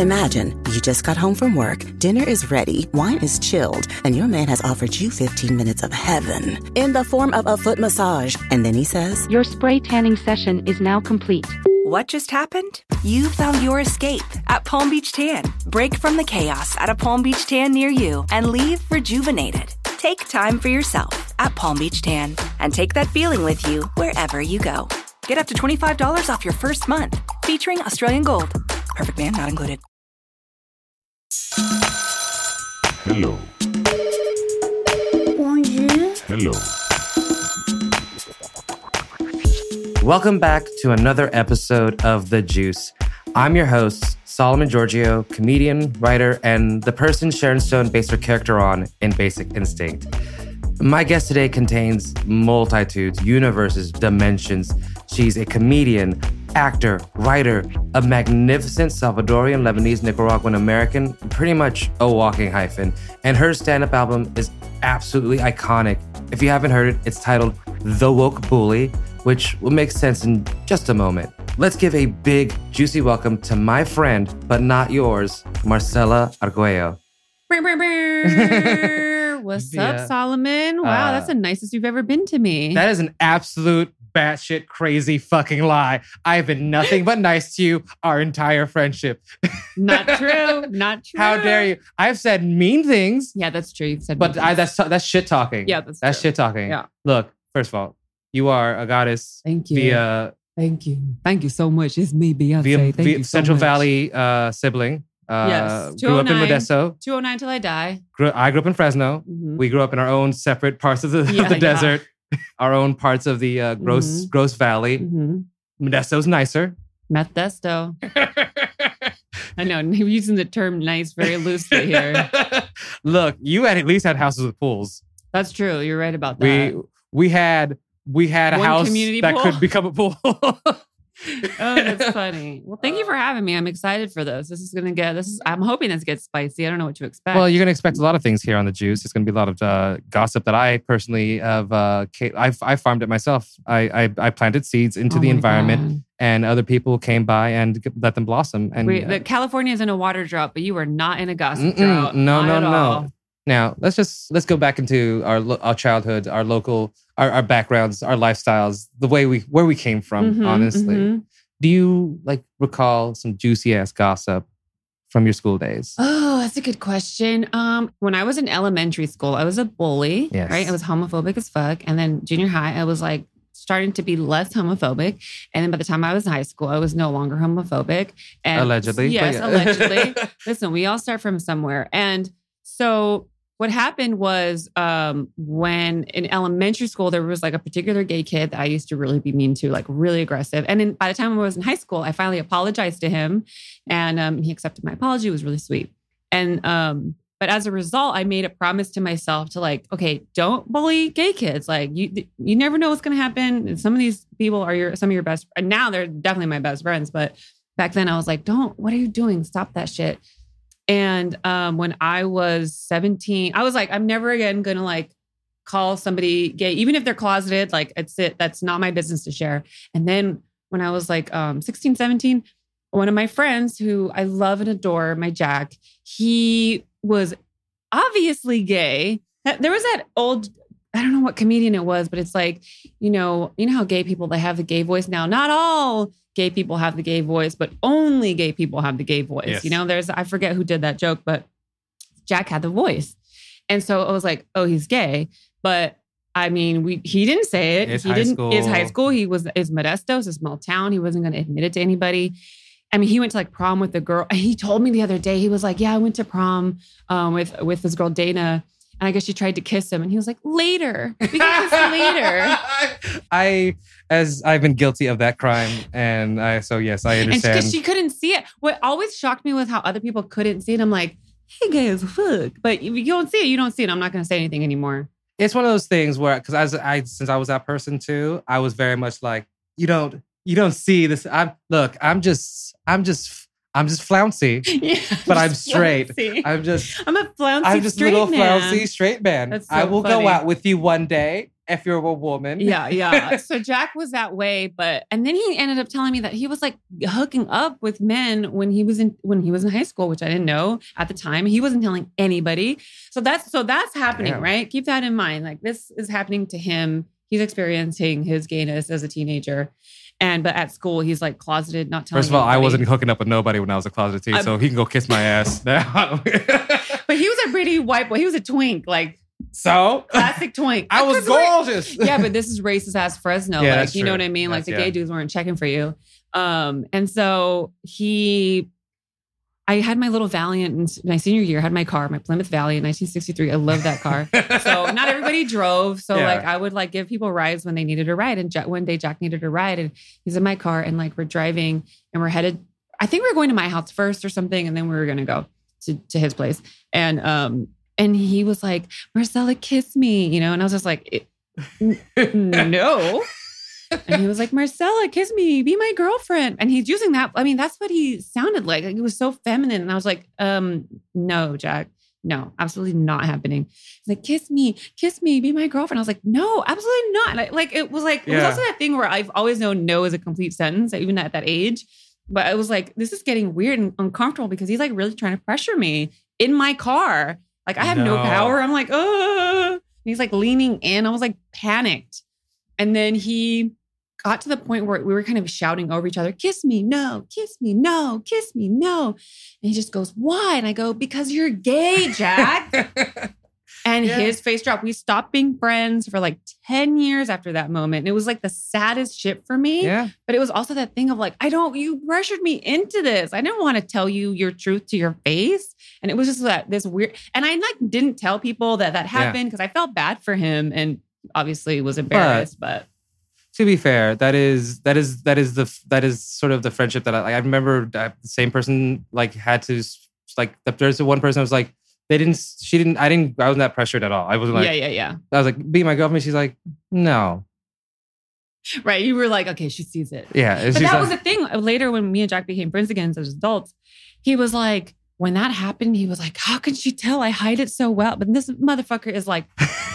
Imagine you just got home from work, dinner is ready, wine is chilled, and your man has offered you 15 minutes of heaven in the form of a foot massage. And then he says, Your spray tanning session is now complete. What just happened? You found your escape at Palm Beach Tan. Break from the chaos at a Palm Beach Tan near you and leave rejuvenated. Take time for yourself at Palm Beach Tan and take that feeling with you wherever you go. Get up to $25 off your first month featuring Australian Gold. Perfect man not included. Hello. Bonjour. Hello. Welcome back to another episode of The Juice. I'm your host, Solomon Giorgio, comedian, writer, and the person Sharon Stone based her character on in Basic Instinct. My guest today contains multitudes, universes, dimensions. She's a comedian, actor, writer, a magnificent Salvadorian, Lebanese, Nicaraguan American, pretty much a walking hyphen. And her stand up album is absolutely iconic. If you haven't heard it, it's titled The Woke Bully, which will make sense in just a moment. Let's give a big, juicy welcome to my friend, but not yours, Marcella Arguello. What's Yeah. up, Solomon? Wow, Uh, that's the nicest you've ever been to me. That is an absolute batshit crazy fucking lie. I've been nothing but nice to you our entire friendship. Not true. Not true. How dare you? I've said mean things, Yeah, that's true. You've said, but I, that's that's shit talking. yeah, that's that's true. shit talking. Yeah. Look, first of all, you are a goddess Thank you. via Thank you. Thank you so much. It's me, Beyonce. via, Thank via you so Central much. Valley uh, sibling. Uh, Yes, grew up in 209. Modesto. 209 till I die. Grew, I grew up in Fresno. Mhm. We grew up in our own separate parts of the, Yeah, the yeah. desert, our own parts of the uh, gross Mhm. gross valley. Mm-hmm. Modesto's nicer. Methesto. I know. You're using the term nice very loosely here. Look, you had at least had houses with pools. That's true. You're right about that. We we had we had a One house that pool? could become a pool. oh, that's funny. Well, thank you for having me. I'm excited for this. This is gonna get this is I'm hoping this gets spicy. I don't know what to expect. well, you're gonna expect a lot of things here on the juice. It's gonna be a lot of uh, gossip that I personally have. Uh, ca- I I farmed it myself. I I, I planted seeds into Oh the environment, God. and other people came by and let them blossom. And We, uh, the California is in a water drought, but you are not in a gossip drought. No, Not no, no. Now let's just let's go back into our our childhood, our local, our, our backgrounds, our lifestyles, the way we where we came from. Mhm, honestly, mhm. do you like recall some juicy ass gossip from your school days? Oh, that's a good question. Um, when I was in elementary school, I was a bully. Yes. Right. I was homophobic as fuck. And then junior high, I was like starting to be less homophobic. And then by the time I was in high school, I was no longer homophobic. And Allegedly, Yes, yeah. allegedly. Listen, we all start from somewhere. And so what happened was um, when in elementary school there was like a particular gay kid that I used to really be mean to, like really aggressive. And then by the time I was in high school, I finally apologized to him, and um, he accepted my apology. It was really sweet. And um, but as a result, I made a promise to myself to like, okay, don't bully gay kids. Like you, you never know what's going to happen. And some of these people are your some of your best. And now they're definitely my best friends, but back then I was like, don't. What are you doing? Stop that shit. And um, when I was 17, I was like, I'm never again gonna like call somebody gay, even if they're closeted. Like it's it. That's not my business to share. And then when I was like um, 16, 17, one of my friends who I love and adore, my Jack, he was obviously gay. There was that old, I don't know what comedian it was, but it's like, you know, you know how gay people they have the gay voice now. Not all gay people have the gay voice, but only gay people have the gay voice. Yes. You know, there's I forget who did that joke, but Jack had the voice. And so I was like, oh, he's gay. But I mean, we he didn't say it. It's he high didn't school. it's high school. He was is Modesto, it's a small town. He wasn't gonna admit it to anybody. I mean, he went to like prom with the girl. He told me the other day, he was like, Yeah, I went to prom um, with with this girl Dana. And I guess she tried to kiss him, and he was like, "Later, we can kiss later." I, as I've been guilty of that crime, and I so yes, I And understand. because she couldn't see it. What always shocked me was how other people couldn't see it. I'm like, "Hey guys, fuck," but if you don't see it, you don't see it. I'm not going to say anything anymore. it's one of those things where because as I since I was that person too, I was very much like you don't you don't see this. I'm look, I'm just I'm just I'm just flouncy. yeah, But I'm straight. flouncy. I'm just I'm a flouncy I'm just little man. flouncy straight man. That's so I will funny. go out with you one day if you're a woman. Yeah, yeah. so Jack was that way, but and then he ended up telling me that he was like hooking up with men when he was in when he was in high school, which I didn't know at the time. He wasn't telling anybody. So that's so that's happening, Damn. right? Keep that in mind. Like this is happening to him. He's experiencing his gayness as a teenager. And but at school he's like closeted, not telling First of all, I wasn't hooking up with nobody when I was a closeted teen, I'm- so he can go kiss my ass now. But he was a pretty white boy. He was a twink, like so classic twink. I was gorgeous. yeah, but this is racist ass Fresno. Yeah, like, that's you know what I mean? Like the yeah. gay dudes weren't checking for you. Um, and so he, I had my little Valiant in my senior year, had my car, my Plymouth Valiant, 1963. I love that car. so not everybody drove. So Yeah. like I would like give people rides when they needed a ride. And Jack, one day Jack needed a ride and he's in my car and like we're driving and we're headed, I think we were going to my house first or something. And then we were going to go to, to his place. And, um, and he was like, Marcella, kiss me, you know? And I was just like, "It- n- no. And he was like, Marcella, kiss me, be my girlfriend. And he's using that. I mean, that's what he sounded like. Like it was so feminine. And I was like, um, no, Jack. No, absolutely not happening. He's like, kiss me, kiss me, be my girlfriend. I was like, no, absolutely not. And I, like it was like, it was also that thing where I've always known no is a complete sentence, even at that age. But I was like, this is getting weird and uncomfortable because he's like really trying to pressure me in my car. Like I have no, No. power. I'm like, oh. He's like leaning in. I was like panicked. And then he got to the point where we were kind of shouting over each other, kiss me, no, kiss me, no, kiss me, no. And he just goes, why? And I go, because you're gay, Jack. And Yeah. his face dropped. We stopped being friends for like 10 years after that moment. And it was like the saddest shit for me. yeah. But it was also that thing of like, I don't, you pressured me into this. I didn't want to tell you your truth to your face. And it was just that this weird, and I like didn't tell people that that happened because I felt bad for him and obviously was embarrassed. But, to be fair, that is that is that is the that is sort of the friendship that I like. I remember that the same person like had to like the- there's the one person I was like they didn't she didn't I didn't I wasn't that pressured at all. I wasn't like yeah, yeah, yeah. I was like be my girlfriend. She's like no Right. You were like, okay, she sees it. yeah. But that like, was the thing. Later, when me and Jack became friends again as adults, he was like, when that happened, he was like, how can she tell I hide it so well? But this motherfucker is like,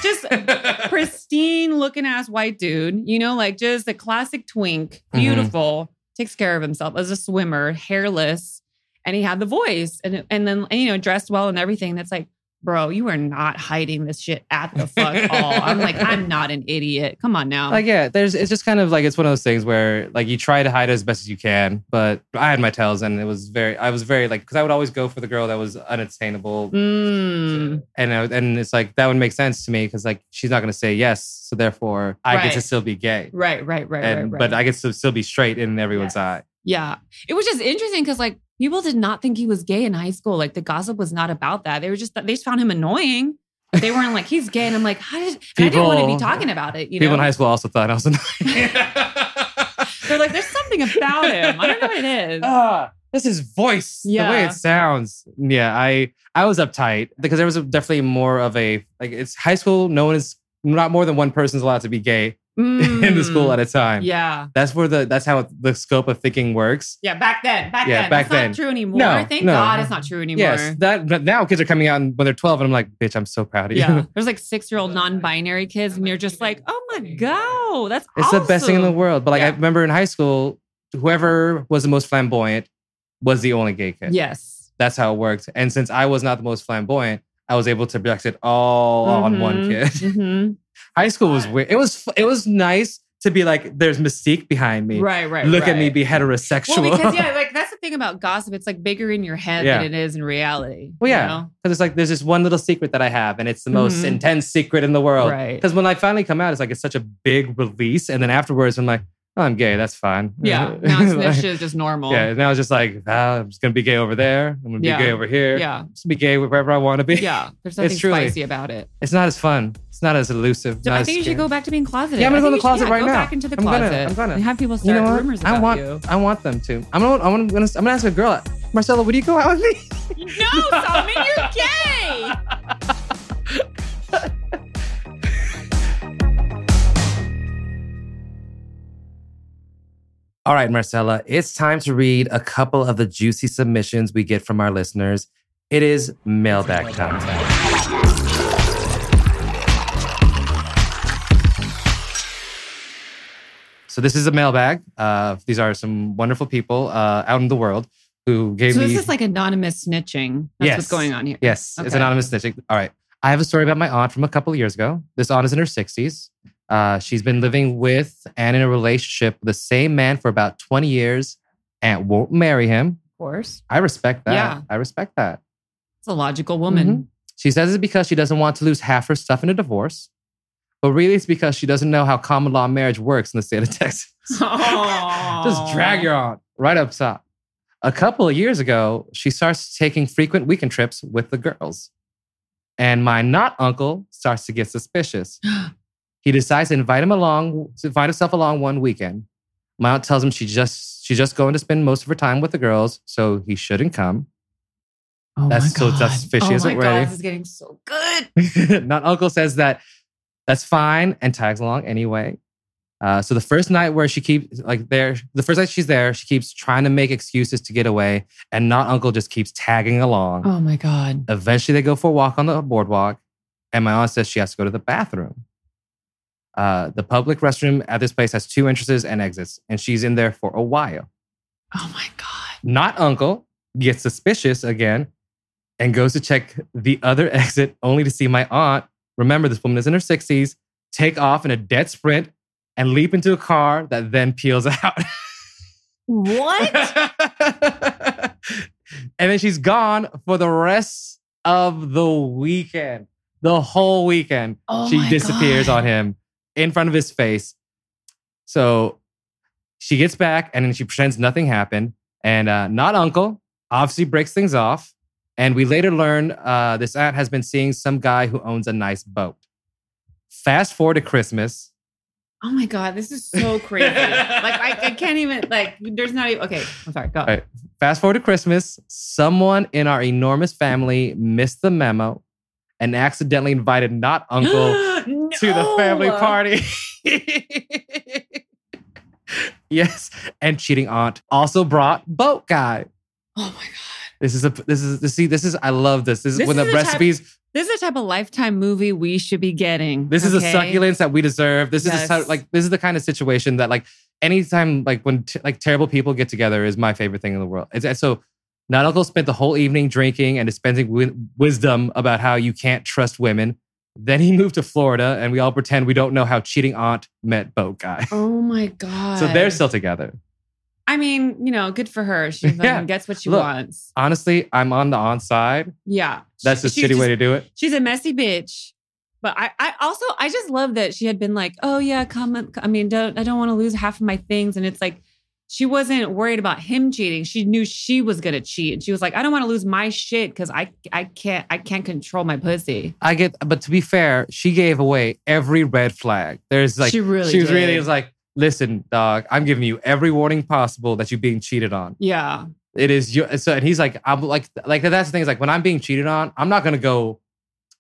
just pristine looking ass white dude, you know, like just a classic twink, Mhm. beautiful, takes care of himself as a swimmer, hairless, and he had the voice and and then and, you know dressed well and everything. That's like, bro, you are not hiding this shit at the fuck all. I'm like, I'm not an idiot. Come on now. like yeah. There's it's just kind of like it's one of those things where like you try to hide it as best as you can, but I had my tells and it was very I was very like because I would always go for the girl that was unattainable. Mm. And I, and it's like that would make sense to me because like she's not going to say yes, so therefore I get to still be gay. Right, right, right, and right, right. but I get to still be straight in everyone's Yes. eye. yeah, it was just interesting because like people did not think he was gay in high school. Like the gossip was not about that. They were just they just found him annoying. They weren't like he's gay, and I'm like, how did? And I didn't want to be talking about it. You People know, in high school also thought I was annoying. they're like, there's something about him. I don't know what it is. ah, this is voice. Yeah. The way Yeah. it sounds. Yeah, I I was uptight because there was a, definitely more of a like it's high school. No one is not more than one person's allowed to be gay in the school Mm. at a time. Yeah, That's where the that's how the scope of thinking works. yeah. Back then, back Yeah, then, back That's then. not true anymore. No, Thank no. God, it's not true anymore. Yes, that but now kids are coming out when they're 12 and I'm like, bitch, I'm so proud of you. Yeah, there's like six year old non binary kids, and you're just like, oh my god, that's It's the best thing in the world. But like I remember in high school, whoever was the most flamboyant was the only gay kid. Yes. That's how it worked. And since I was not the most flamboyant, I was able to project it all on one Mhm, kid. mhm. high school was weird. It was it was nice to be like, there's mystique behind me. Right, right. Look at me be heterosexual. Well, because yeah, like that's the thing about gossip. It's like bigger in your head Yeah. than it is in reality. Well, you yeah, know? because it's like there's this one little secret that I have, and it's the most Mhm. intense secret in the world. Right. Because when I finally come out, it's like it's such a big release, and then afterwards, I'm like, oh, I'm gay. That's fine. Yeah. Now Like, snitch is just normal. Yeah. Now it's just like, ah, I'm just going to be gay over there. I'm going to Yeah. be gay over here. Yeah. Just be gay wherever I want to be. Yeah. There's nothing It's truly- spicy about it. It's not as fun. It's not as elusive. So not I think you should go back to being closeted. Yeah, I'm gonna go in the you should- closet yeah, right go now. back into the I'm gonna- closet. I'm gonna. And have people You start know what? rumors I about want. you. I want them to. I'm gonna. I'm gonna. I'm gonna ask a girl. Marcella, would you go out with me? No, Solomon, you're gay. All right, Marcella, it's time to read a couple of the juicy submissions we get from our listeners. It is mailbag time. So this is a mailbag. Uh, these are some wonderful people uh, out in the world who gave So me. this is like anonymous snitching. That's Yes. what's going on here. Yes, it's anonymous snitching. All right. I have a story about my aunt from a couple of years ago. This aunt is in her 60s. Uh, she's been living with and in a relationship with the same man for about 20 years and won't marry him. Of course. I respect that. Yeah. I respect that. It's a logical woman. Mhm. She says it's because she doesn't want to lose half her stuff in a divorce. But really, it's because she doesn't know how common law marriage works in the state of Texas. Just drag your aunt right up top. A couple of years ago, she starts taking frequent weekend trips with the girls. And my not uncle starts to get suspicious. he decides to invite him along, to invite himself along one weekend. My aunt tells him she just she's just going to spend most of her time with the girls, so he shouldn't come. Oh That's so- that's fishy, Oh is my it, God, this is getting so good. not uncle says that that's fine and tags along anyway. Uh, so the first night where she keeps like there, the first night she's there, she keeps trying to make excuses to get away, and not uncle just keeps tagging along. Oh my God. Eventually, they go for a walk on the boardwalk, and my aunt says she has to go to the bathroom. Uh, the public restroom at this place has two entrances and exits, and she's in there for a while. Oh my God. Not uncle gets suspicious again and goes to check the other exit only to see my aunt. Remember, this woman is in her 60s, take off in a dead sprint and leap into a car that then peels out. What? and then she's gone for the rest of the weekend. The whole weekend. Oh she disappears God. on him in front of his face. So she gets back and then she pretends nothing happened. And uh, not uncle obviously breaks things off. And we later learn uh, this aunt has been seeing some guy who owns a nice boat. Fast forward to Christmas. Oh my God. This is so crazy. like I, I can't even like there's not even okay. I'm sorry. Go. All right. Fast forward to Christmas. Someone in our enormous family missed the memo and accidentally invited not uncle to the family party. yes, and cheating aunt also brought boat guy. Oh my God. This is a this is this see this is I love this. This is This when is the the type- recipes. This is the type of lifetime movie we should be getting. This is the okay? succulence that we deserve. This is Yes. type- like this is the kind of situation that like anytime like when t- like terrible people get together is my favorite thing in the world. It's, so not uncle spent the whole evening drinking and dispensing wi- wisdom about how you can't trust women. Then he moved to Florida, and we all pretend we don't know how cheating aunt met boat guy. Oh my God. So they're still together. I mean, you know, good for her. She Yeah. gets what she Look, wants. Honestly, I'm on the on side. Yeah. That's a shitty just- way to do it. She's a messy bitch. But I, I also, I just love that she had been like, oh yeah, come. I mean, don't, I don't want to lose half of my things. And it's like, she wasn't worried about him cheating. She knew she was gonna cheat, and she was like, I don't want to lose my shit because I, I can't, I can't control my pussy. I get, but to be fair, she gave away every red flag. There's like, She really she was really was like, listen, dog, I'm giving you every warning possible that you're being cheated on. Yeah. It is your, so, and he's like, I'm like, like that's the thing is like, when I'm being cheated on, I'm not gonna go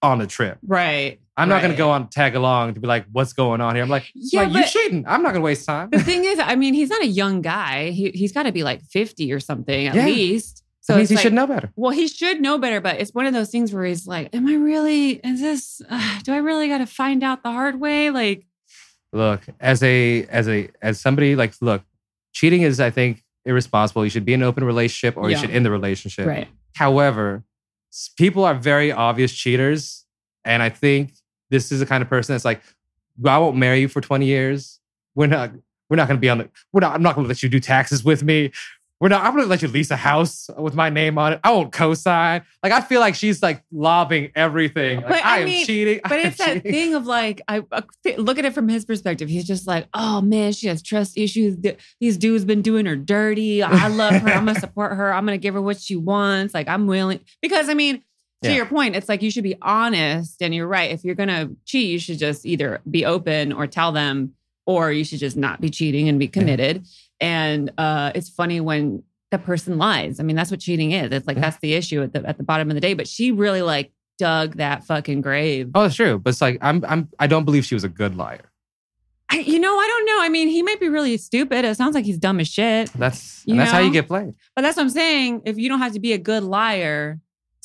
on a trip. Right. I'm not gonna go on tag along to be like, what's going on here? I'm like, Yeah, like, you shouldn't. I'm not gonna waste time. The thing is, I mean, he's not a young guy. He, he's got to be like 50 or something at Yeah. least. So he like, should know better. Well, he should know better, but it's one of those things where he's like, "Am I really? Is this? Uh, do I really got to find out the hard way?" Like, look as a as a as somebody like look cheating is i think irresponsible you should be in an open relationship or you should end the relationship right? however people are very obvious cheaters and i think this is the kind of person that's like i won't marry you for 20 years we're not we're not going to be on the we're not i'm not going to let you do taxes with me we're not. I'm gonna let you lease a house with my name on it. I won't co-sign. Like I feel like she's like lobbing everything. Like, But I, I am cheating. But I it's that cheating. thing of like, I uh, th- look at it from his perspective. He's just like, oh man, she has trust issues. Th- These dudes been doing her dirty. I love her. I'm gonna support her. I'm gonna give her what she wants. Like I'm willing because I mean, to Yeah. your point, it's like you should be honest. And you're right. If you're gonna cheat, you should just either be open or tell them, or you should just not be cheating and be committed. And uh, it's funny when the person lies. I mean, that's what cheating is. It's like Yeah. that's the issue at the at the bottom of the day. But she really like dug that fucking grave. Oh, it's true. But it's like I'm. I'm. I don't believe she was a good liar. I, you know, I don't know. I mean, he might be really stupid. It sounds like he's dumb as shit. That's that's how you get played. But that's what I'm saying. If you don't have to be a good liar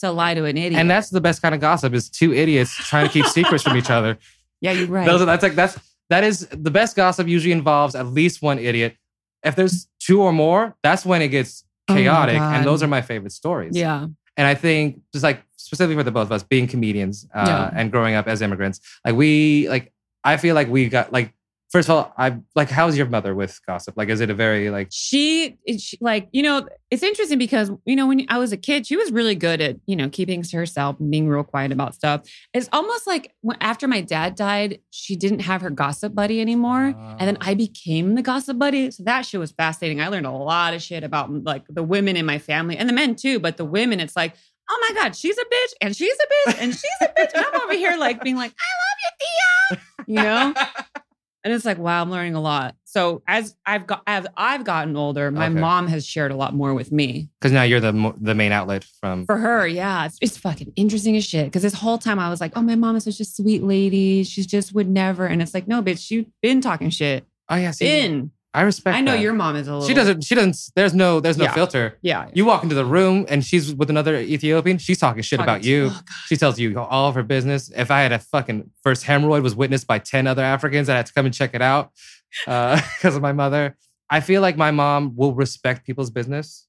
to lie to an idiot, And that's the best kind of gossip is two idiots trying to keep secrets from each other. yeah, you're right. Those that's like that's that is the best gossip usually involves at least one idiot. If there's two or more, that's when it gets Oh chaotic. God. and those are my favorite stories. yeah, And I think just like specifically for the both of us being comedians uh, Yeah. and growing up as immigrants, like we like I feel like we got like first of all, I like how's your mother with gossip? Like is it a very like she, she like you know it's interesting because you know when I was a kid she was really good at you know keeping to herself and being real quiet about stuff. It's almost like when, after my dad died, she didn't have her gossip buddy anymore, and then I ah. became the gossip buddy. So that shit was fascinating. I learned a lot of shit about like the women in my family and the men too, but the women, it's like. Oh my God, she's a bitch and she's a bitch and she's a bitch. And I'm over here like being like, I love you, Thea. You know? And it's like, wow, I'm learning a lot. So as I've got as I've gotten older, my Okay. mom has shared a lot more with me. because now you're the the main outlet from For her, yeah, it's, it's fucking interesting as shit. Because this whole time I was like, oh, my mom is such a sweet lady. She just would never. And it's like, no, bitch, you've been talking shit. Oh yeah, see, Been. I respect I know that. your mom is a little. She doesn't she doesn't there's no there's no Yeah. filter. Yeah. You walk into the room and she's with another Ethiopian. She's talking shit Talking about to- you. oh, God. she tells you all of her business. If I had a fucking first hemorrhoid was witnessed by 10 other Africans, I had to come and check it out because of my mother. I feel like my mom will respect people's business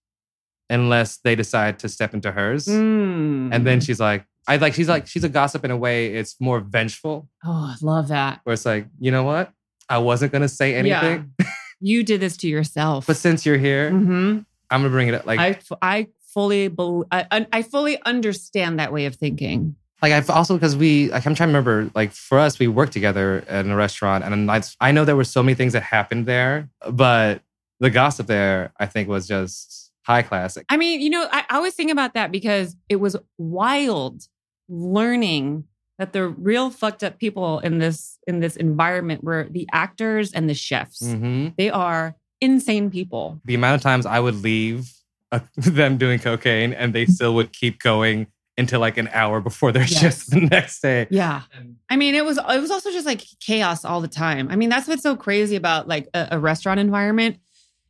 unless they decide to step into hers. Mm. And then she's like, I like, she's like, she's a gossip in a way. It's more vengeful, oh, I love that. where it's like, you know what? I wasn't going to say anything, You did this to yourself. but since you're here, hmm I'm going to bring it up. Like, I, I fully, bel I, I fully understand that way of thinking. like I've also because we like I'm trying to remember like for us we worked together in a restaurant and I, I know there were so many things that happened there but the gossip there I think was just high classic. I mean, you know, I, I always think about that because it was wild learning that the real fucked up people in this in this environment were the actors and the chefs. hmm They are insane people. the amount of times I would leave uh, them doing cocaine and they still would keep going until like an hour before their Yes. shift the next day Yeah. I mean, it was it was also just like chaos all the time. I mean, that's what's so crazy about like a, a restaurant environment.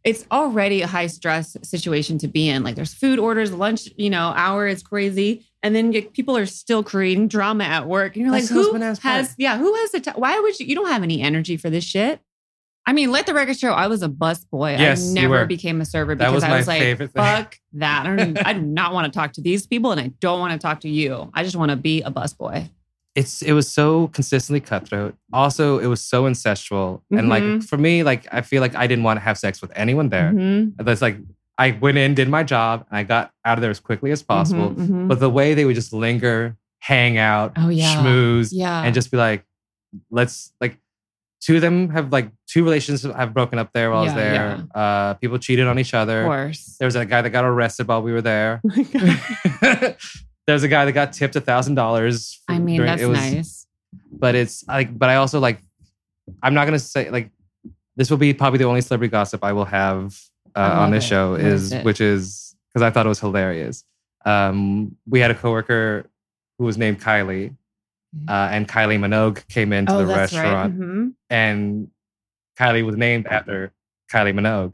It's already a high stress situation to be in. Like there's food orders, lunch, you know, hour is crazy, and then you, people are still creating drama at work. And you're That's like, who has? part. Yeah, who has the? T- why would you? You don't have any energy for this shit. I mean, let the record show. I was a bus boy. Yes, I you never became a server because was I was like, favorite thing. fuck that. I, don't, I do not want to talk to these people, and I don't want to talk to you. I just want to be a bus boy. it's it was so consistently cutthroat also it was so incestual and like Mhm. for me like I feel like I didn't want to have sex with anyone there Mhm. That's like I went in, did my job, and I got out of there as quickly as possible. Mhm, mhm. But the way they would just linger, hang out, Oh, yeah. schmooze, yeah. and just be like, let's like two of them have like two relationships have broken up there while I was Yeah, there. Uh people cheated on each other. of course. There was a guy that got arrested while we were there. There's a guy that got tipped a thousand dollars. I mean, during- that's was- nice. But it's like, but I also like, I'm not gonna say like, this will be probably the only celebrity gossip I will have uh, on this it. show is, is which is because I thought it was hilarious. Um, we had a coworker who was named Kylie, uh, and Kylie Minogue came into oh, the restaurant, right. Mhm. and Kylie was named after Kylie Minogue,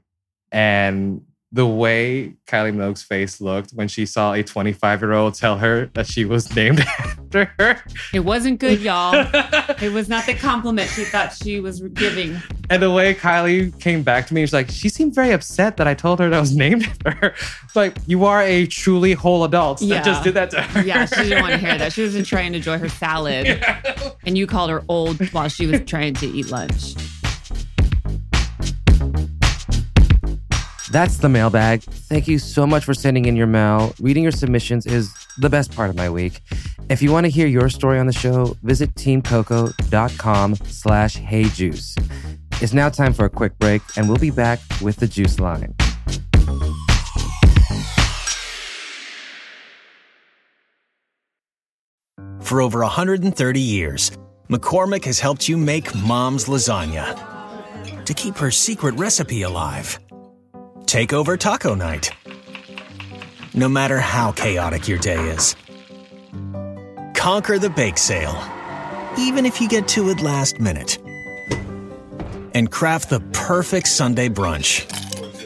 and the way Kylie Minogue's face looked when she saw a 25 year old tell her that she was named after her. It wasn't good, y'all. it was not the compliment she thought she was giving. And the way Kylie came back to me, she's like, she seemed very upset that I told her that I was named after her. It's like, you are a truly whole adult Yeah. that just did that to her. Yeah, she didn't want to hear that. She wasn't trying to enjoy her salad, and you called her old while she was trying to eat lunch. That's the mailbag. Thank you so much for sending in your mail. Reading your submissions is the best part of my week. If you want to hear your story on the show, visit teamcoco.com slash heyjuice. It's now time for a quick break, and we'll be back with the juice line. For over 130 years, McCormick has helped you make mom's lasagna to keep her secret recipe alive. Take over taco night. No matter how chaotic your day is, conquer the bake sale, even if you get to it last minute. And craft the perfect Sunday brunch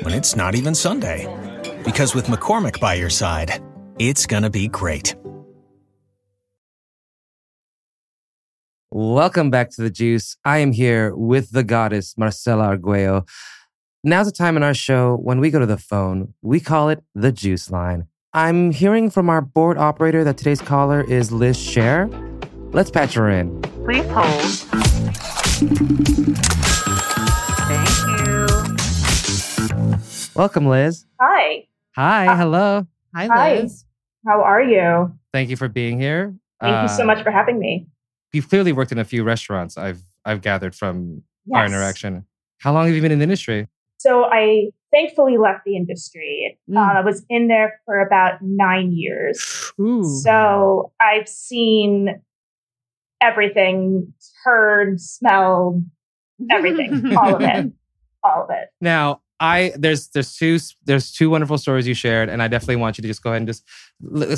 when it's not even Sunday. Because with McCormick by your side, it's gonna be great. Welcome back to the juice. I am here with the goddess Marcella Arguello. Now's the time in our show when we go to the phone. We call it the juice line. I'm hearing from our board operator that today's caller is Liz Scher. Let's patch her in. Please hold. Thank you. Welcome, Liz. Hi. Hi. Uh, hello. Hi, Hi. Liz. How are you? Thank you for being here. Thank you so Uh, much for having me. You've clearly worked in a few restaurants. I've I've gathered from our interaction. How long have you been in the industry? So I thankfully left the industry. Mm. Uh, I was in there for about nine years. Ooh. So I've seen everything, heard, smelled, everything, all of it, all of it. Now, I there's there's two there's two wonderful stories you shared, and I definitely want you to just go ahead and just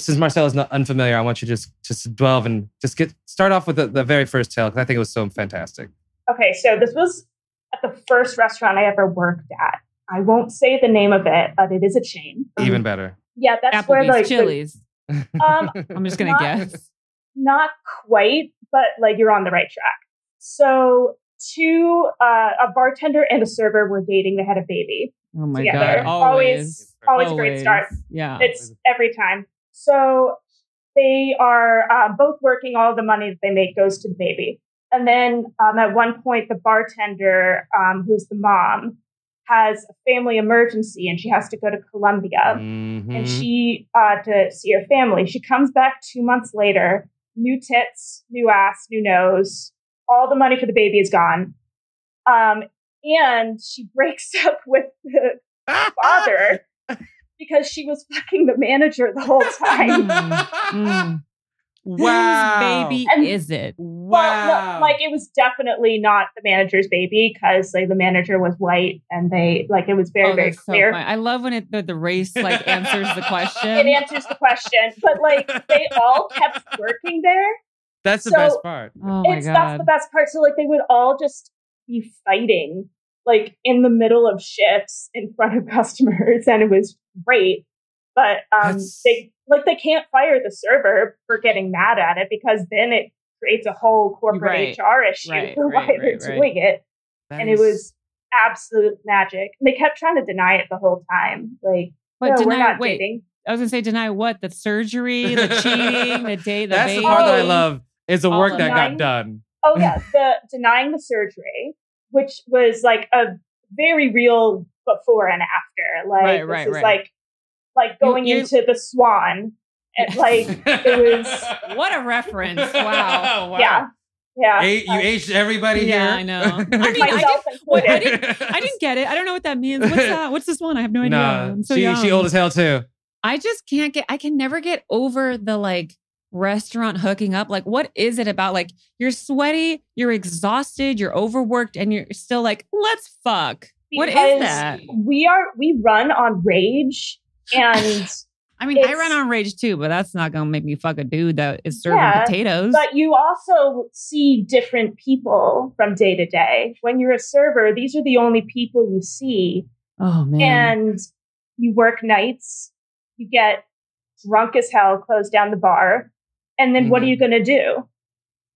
since Marcel is not unfamiliar, I want you to just just delve and just get start off with the, the very first tale because I think it was so fantastic. Okay, so this was at the first restaurant I ever worked at. I won't say the name of it, but it is a chain. Even better. Yeah, that's where Applebee's like the- Chili's. um, I'm just gonna not- guess. not quite, but like you're on the right track. So two, uh, a bartender and a server were dating. They had a baby. Oh my together. god. Always, always a great start. Yeah. It's every time. So they are uh, both working. All the money that they make goes to the baby. And then um, at one point, the bartender, um, who's the mom, has a family emergency and she has to go to Colombia Mhm. and she uh, to see her family. She comes back two months later, new tits, new ass, new nose. All the money for the baby is gone, um, and she breaks up with the father because she was fucking the manager the whole time. Mm. Wow. Whose baby And- is it? Well, no, like it was definitely not the manager's baby because like the manager was white and they like it was very Oh, very that's so clear. I love when it the, the race like answers the question. it answers the question, but like they all kept working there. That's the best part. oh my it's that's the best part. So like they would all just be fighting like in the middle of shifts in front of customers, and it was great. But um, That's- they like they can't fire the server for getting mad at it because then it creates a whole corporate Right. HR issue Right, for right, why right, they're right. doing it, That and is- it was absolute magic. And they kept trying to deny it the whole time, like. But no, we're not wait. dating. I was gonna say deny what? The surgery, the cheating, the day, the That's baby. the part that I love. Is the All work of that got done. Oh yeah, the denying the surgery, which was like a very real before and after. Like Right, this right, is right. like like going you- into the Swan, and like it was What a reference! Wow. wow. yeah, yeah. A- you uh, aged everybody Yeah, here. I know. I mean, I myself Wait, I didn't. I didn't get it. I don't know what that means. What's that? What's this one? I have no idea. Nah, I'm so she young. she old as hell too. I just can't get. I can never get over the like restaurant hooking up. Like, what is it about? Like, you're sweaty, you're exhausted, you're overworked, and you're still like, let's fuck. What is that? We are we run on rage and. I mean, I run on rage too, but that's not gonna make me fuck a dude that is serving Yeah, potatoes. But you also see different people from day to day. When you're a server, these are the only people you see. oh man. and you work nights, you get drunk as hell, close down the bar, and then what are Mhm. you going to do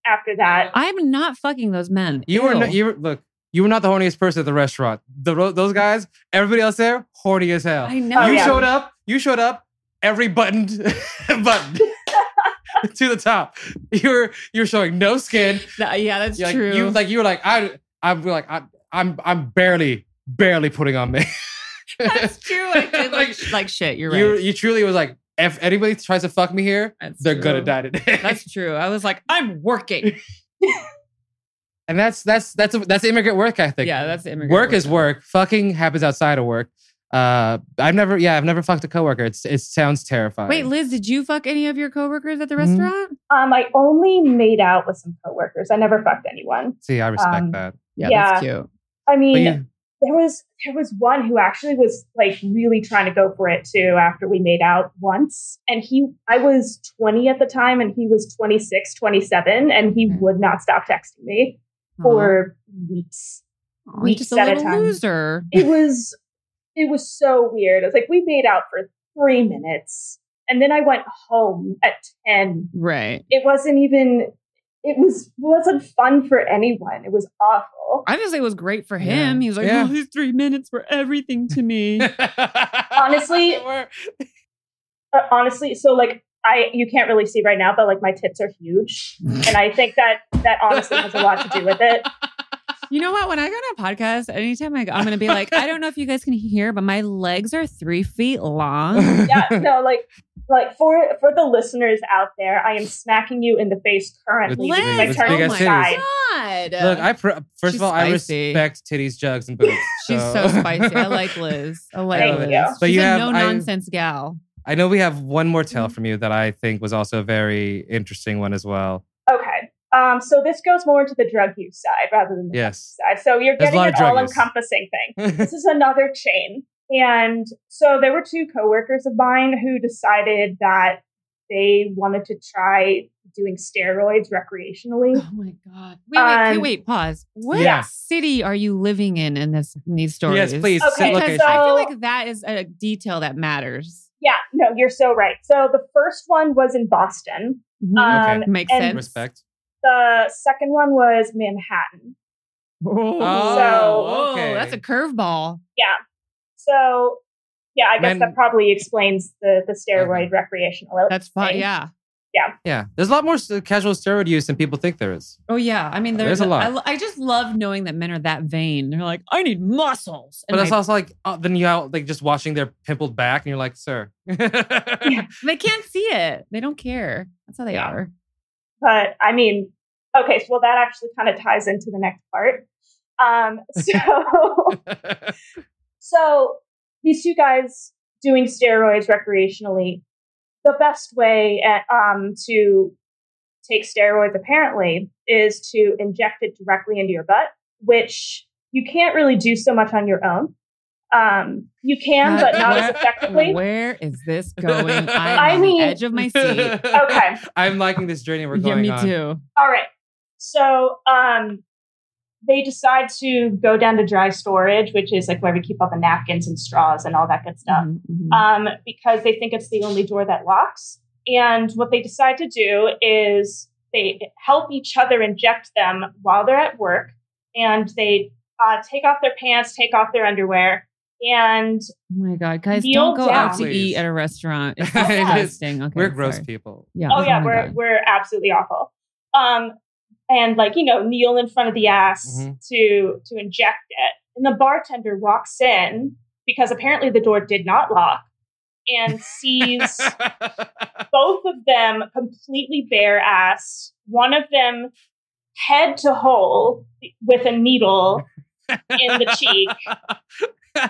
after that? I'm not fucking those men. You were Ew. not, you were look. You were not the horniest person at the restaurant. The, those guys, everybody else there, horny as hell. I know. You yeah. showed up. You showed up. Every button, button to the top. You were you were showing no skin. That- yeah, that's You're like, true. You like you were like I I'm like I, I'm I'm barely barely putting on me. That's true. I did like, like shit. You're right. You you truly was like, if anybody tries to fuck me here, That's they're gonna die today. That's true. I was like, I'm working. And that's that's that's that's immigrant work ethic. Yeah, that's immigrant work work is work. Fucking happens outside of work. Uh, I've never, yeah, I've never fucked a coworker. It's it sounds terrifying. Wait, Liz, did you fuck any of your coworkers at the Mhm. restaurant? Um, I only made out with some coworkers. I never fucked anyone. See, I respect Um, that. Yeah, Yeah. that's cute. I mean, you- there was there was one who actually was like really trying to go for it too after we made out once and he i was 20 at the time and he was 26 27 and he Mhm. would not stop texting me Aw. For weeks Aw, weeks just a at a time. loser. it was it was so weird I was like we made out for three minutes and then i went home at 10 Right. it wasn't even it was wasn't fun for anyone it was awful I just say it was great for him. Yeah. He was like, Yeah. oh, these three minutes were everything to me. Honestly- uh, honestly so like i you can't really see right now but like my tits are huge and i think that that honestly has a lot to do with it you know what? When I go on a podcast, anytime I go, I'm going to be like, I don't know if you guys can hear, but my legs are three feet long. yeah no like like for for the listeners out there i am smacking you in the face currently With- because i with turned big to ass the titties. side oh God. Look, I pr- first She's of all, I respect titties, jugs, and boobs. She's so spicy. I like Liz. I like Thank Liz. you. But She's you a have- no I- nonsense gal. I know we have one more tale Mm-hmm. from you that I think was also a very interesting one as well. okay um so this goes more into the drug use side rather than the Yes. side so you're There's getting an of drug use. all-encompassing thing this is another chain. And so there were two coworkers of mine who decided that they wanted to try doing steroids recreationally. Oh my God. Wait, wait, wait, Um, wait, pause. What Yeah. city are you living in in this in these stories? Yes, please. Okay, Because so- I feel like that is a detail that matters. Yeah, no, you're so right. So the first one was in Boston. Mhm. Um, Okay. Makes sense. Respect. The second one was Manhattan. Oh, So- okay. that's a curveball. Yeah. So yeah, I guess Man- that probably explains the the steroid recreational. That's fine. thing. Yeah. Yeah, there's a lot more casual steroid use than people think there is. Oh yeah. I mean, There's a lot. I, I just love knowing that men are that vain. They're like, I need muscles. But And it's I- also like uh, then you out like just watching their pimpled back, and you're like, sir. they can't see it. They don't care. That's how they Yeah. are. But I mean, okay, so well that actually kind of ties into the next part. Um, so so these two guys doing steroids recreationally, the best way uh, um, to take steroids apparently is to inject it directly into your butt, which you can't really do so much on your own. Um, you can, but not as effectively. Where is this going? I'm I on mean- the edge of my seat. Okay. I'm liking this journey we're yeah, going me on. too. All right. So um, they decide to go down to dry storage, which is like where we keep all the napkins and straws and all that good stuff, Mhm, mhm. um, because they think it's the only door that locks. And what they decide to do is they help each other inject them while they're at work, and they uh, take off their pants, take off their underwear, and Oh my god, guys, don't go out to Please. eat at a restaurant. It's disgusting. Okay, We're gross sorry. people. Yeah. oh yeah, my we're God. we're absolutely awful. Um, and like you know, kneel in front of the ass Mhm. to to inject it, and the bartender walks in because apparently the door did not lock, and sees both of them completely bare ass. One of them head to hole with a needle in the cheek,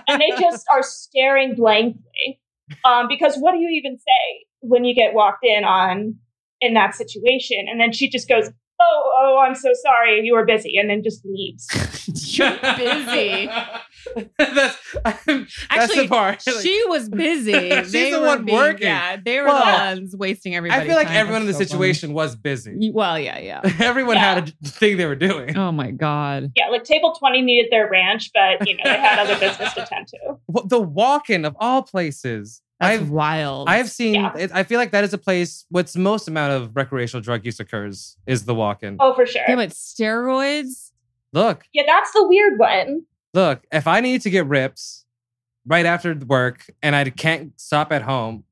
and they just are staring blankly. Um, because what do you even say when you get walked in on in that situation? And then she just goes, "Oh, oh, I'm so sorry, you were busy," and then just leaves. You're busy. that's that's Actually, the part. Like, she was busy. She's They the were one being- working. Yeah, they were Well, the ones wasting everybody. I feel like everyone in the situation was busy. Well, yeah, yeah. Everyone had a thing they were doing. Oh my god. Yeah, like table twenty needed their ranch, but you know they had other business to tend to. Wh- The walk-in of all places. That's I've wild. I have seen. Yeah. It, I feel like that is a place. What's most amount of recreational drug use occurs is the walk-in. Oh, for sure. Yeah, but steroids. Look, Yeah, that's the weird one. look. If I need to get rips right after work and I can't stop at home,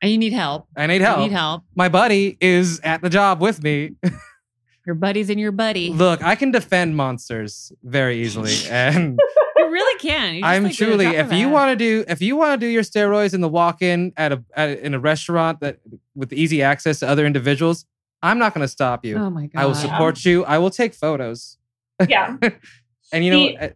And you need help. I need help. You need help. My buddy is at the job with me. Your buddy's in your buddy. Look, I can defend monsters very easily, and You really can. You just, I'm like, truly. If you want to do, if you want to do your steroids in the walk-in at a at, in a restaurant that with easy access to other individuals, I'm not going to stop you. Oh my god. I will support you. I will take photos. Yeah. And you know, The-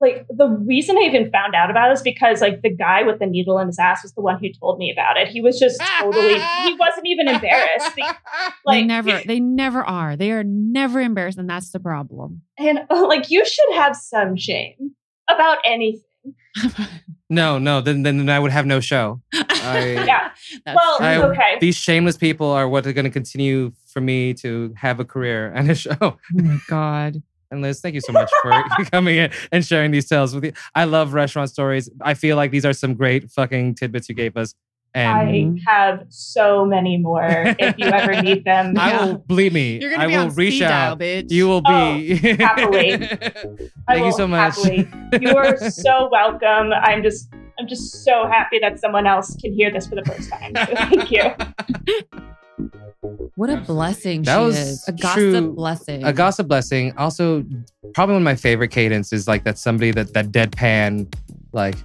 like the reason I even found out about it is because like the guy with the needle in his ass was the one who told me about it. He was just totally he wasn't even embarrassed. The- they never they never are. They are never embarrassed, and that's the problem. and like you should have some shame about anything. no, no, then then I would have no show. I, Yeah. Well. I- okay. These shameless people are what are going to continue for me to have a career and a show. oh my god. And Liz, thank you so much for coming in and sharing these tales with you. I love restaurant stories. I feel like these are some great fucking tidbits you gave us. And I have so many more if you ever need them. I will believe me. You're gonna I be will on reach speed dial, out. bitch. You will be Oh, happily. I Thank you so much. happily. You are so welcome. I'm just I'm just so happy that someone else can hear this for the first time. So thank you. What a blessing That she was is. A gossip true- blessing. a gossip blessing. Also, probably one of my favorite cadence is like that somebody that that deadpan, like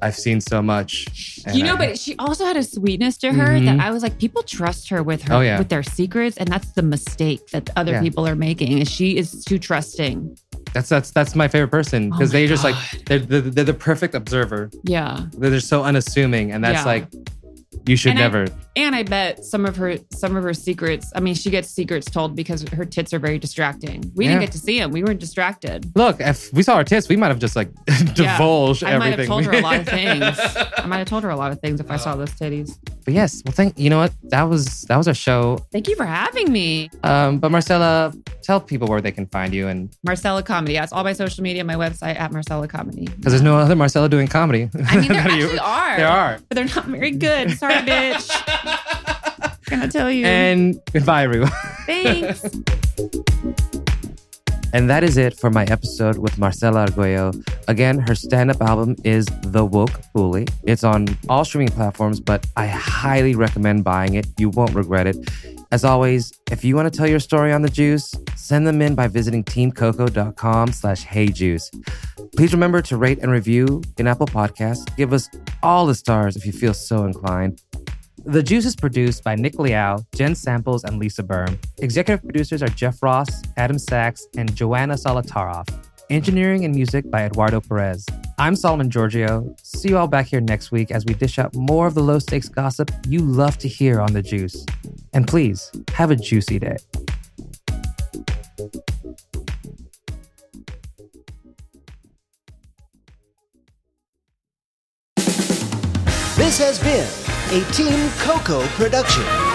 I've seen so much. You know, I- but she also had a sweetness to her Mhm. that I was like, people trust her with her Oh, yeah. with their secrets, and that's the mistake that other Yeah. people are making. Is she is too trusting. that's that's that's my favorite person Oh because my they just like they're, they're they're the perfect observer. Yeah, They're, they're so unassuming, and that's Yeah. like you should And I- never. and I bet some of her some of her secrets. I mean, she gets secrets told because her tits are very distracting. We Yeah. didn't get to see them. We weren't distracted. Look, if we saw her tits, we might have just like divulged everything. I might have told her a lot of things. I might have told her a lot of things if I saw those titties. but yes, well, thank you know what that was that was our show. Thank you for having me. Um, but Marcella, tell people where they can find you, and Marcella Comedy. That's all my social media, my website at Marcella Comedy. because there's no other Marcella doing comedy. I mean, there actually are. There are. But they're not very good. Sorry, bitch. Gonna tell you. And goodbye, everyone. Thanks. And that is it for my episode with Marcella Arguello. Again, her stand up album is The Woke Bully. It's on all streaming platforms, but I highly recommend buying it. You won't regret it. As always, if you want to tell your story on the juice, send them in by visiting teamcoco.com slash heyjuice. Please remember to rate and review in Apple Podcasts. Give us all the stars if you feel so inclined. The Juice is produced by Nick Liao, Jen Samples, and Lisa Berm. Executive producers are Jeff Ross, Adam Sachs, and Joanna Solotaroff. Engineering and music by Eduardo Perez. I'm Solomon Georgio. See you all back here next week as we dish out more of the low stakes gossip you love to hear on The Juice. And please, have a juicy day. This has been a Team Coco production.